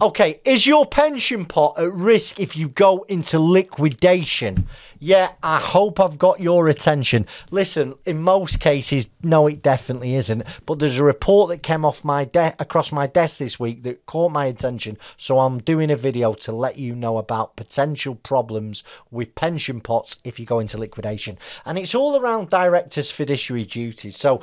Okay, is your pension pot at risk if you go into liquidation? Yeah, I hope I've got your attention. Listen, in most cases, no, it definitely isn't. But there's a report that came off my de- across my desk this week that caught my attention. So I'm doing a video to let you know about potential problems with pension pots if you go into liquidation. And it's all around directors' fiduciary duties. So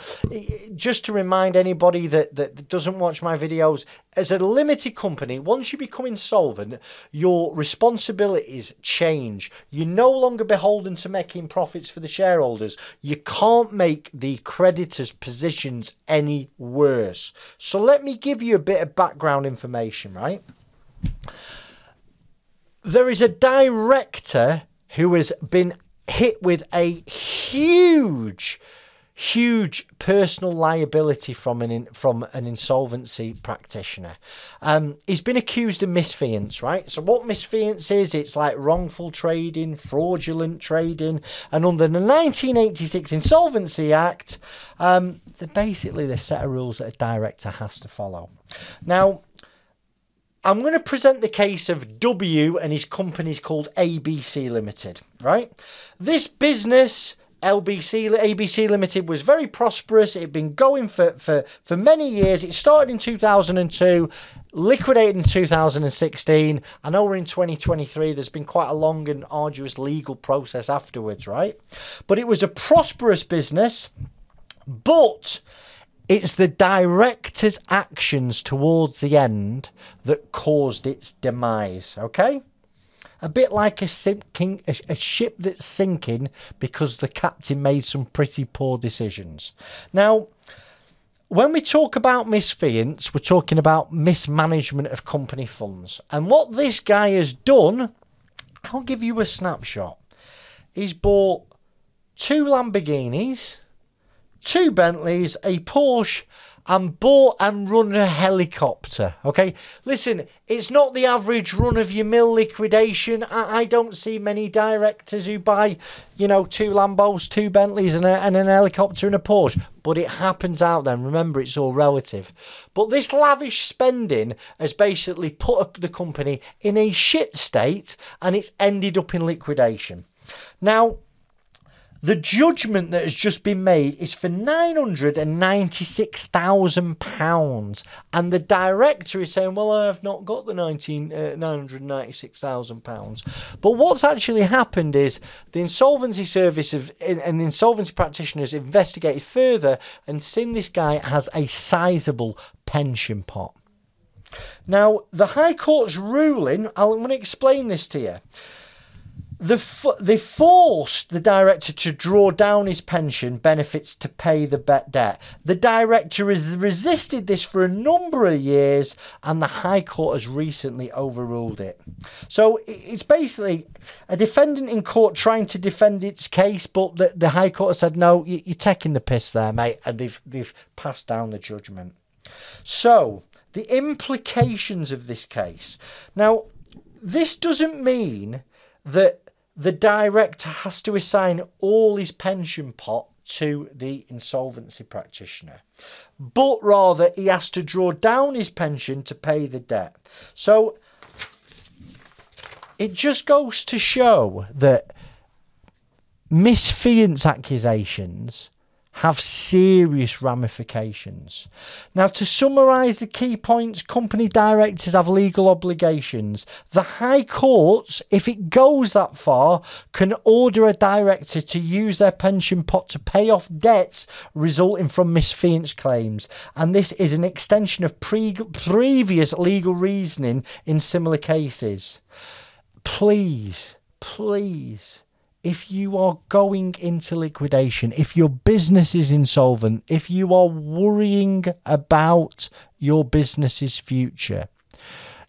just to remind anybody that, that doesn't watch my videos, as a limited company, once you become insolvent, your responsibilities change. You're no longer beholden to making profits for the shareholders. You can't make the creditors' positions any worse. So let me give you a bit of background information, right? There is a director who has been hit with a huge huge personal liability from an in, from an insolvency practitioner. Um, he's been accused of misfeasance, right? So what misfeasance is? It's like wrongful trading, fraudulent trading, and under the 1986 Insolvency Act, um, they're basically the set of rules that a director has to follow. Now. I'm going to present the case of W and his company is called ABC Limited, right? This business LBC ABC Limited was very prosperous. It had been going for, for, for many years. It started in 2002, liquidated in 2016. I know we're in 2023. There's been quite a long and arduous legal process afterwards, right? But it was a prosperous business. But it's the director's actions towards the end that caused its demise, okay? A bit like a sinking a, a, ship that's sinking because the captain made some pretty poor decisions. Now, when we talk about misfeasance, we're talking about mismanagement of company funds. And what this guy has done, I'll give you a snapshot. He's bought two Lamborghinis, two Bentleys, a Porsche, and bought and run a helicopter. Okay, listen, it's not the average run of your mill liquidation. I, I don't see many directors who buy, you know, two Lambos, two Bentleys, and, a, and an helicopter and a Porsche. But it happens out there. Remember, it's all relative. But this lavish spending has basically put the company in a shit state and it's ended up in liquidation. Now, the judgment that has just been made is for £996,000. And the director is saying, Well, I've not got the 19, uh, £996,000. But what's actually happened is the Insolvency Service of, and insolvency practitioners investigated further and seen this guy has a sizable pension pot. Now, the High Court's ruling, I'm going to explain this to you the they forced the director to draw down his pension benefits to pay the bet debt. The director has resisted this for a number of years, and the High Court has recently overruled it. So it's basically a defendant in court trying to defend its case, but the, the High Court has said no, you, you're taking the piss there, mate, and they've they've passed down the judgment. So the implications of this case. Now, this doesn't mean that the director has to assign all his pension pot to the insolvency practitioner, but rather he has to draw down his pension to pay the debt. So it just goes to show that misfeasance accusations have serious ramifications. Now, to summarise the key points, company directors have legal obligations. The High Courts, if it goes that far, can order a director to use their pension pot to pay off debts resulting from misfeasance claims. And this is an extension of pre- previous legal reasoning in similar cases. Please, please if you are going into liquidation, if your business is insolvent, if you are worrying about your business's future,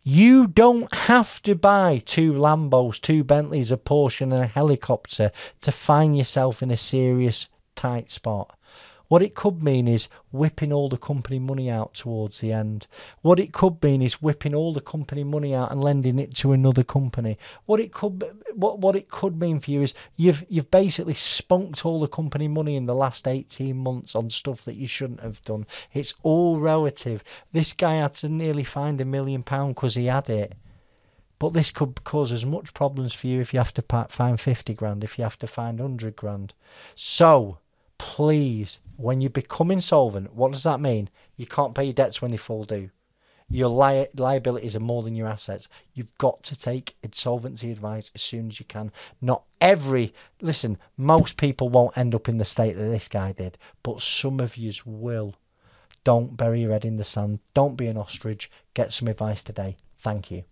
you don't have to buy two Lambos, two Bentleys, a Porsche, and a helicopter to find yourself in a serious tight spot. What it could mean is whipping all the company money out towards the end. What it could mean is whipping all the company money out and lending it to another company. What it could what what it could mean for you is you've you've basically spunked all the company money in the last 18 months on stuff that you shouldn't have done. It's all relative. This guy had to nearly find a million pound because he had it. But this could cause as much problems for you if you have to find 50 grand, if you have to find 100 grand. So, please, when you become insolvent, what does that mean? You can't pay your debts when they fall due. Your li- liabilities are more than your assets. You've got to take insolvency advice as soon as you can. Not every, listen, most people won't end up in the state that this guy did, but some of yous will. Don't bury your head in the sand. Don't be an ostrich. Get some advice today. Thank you.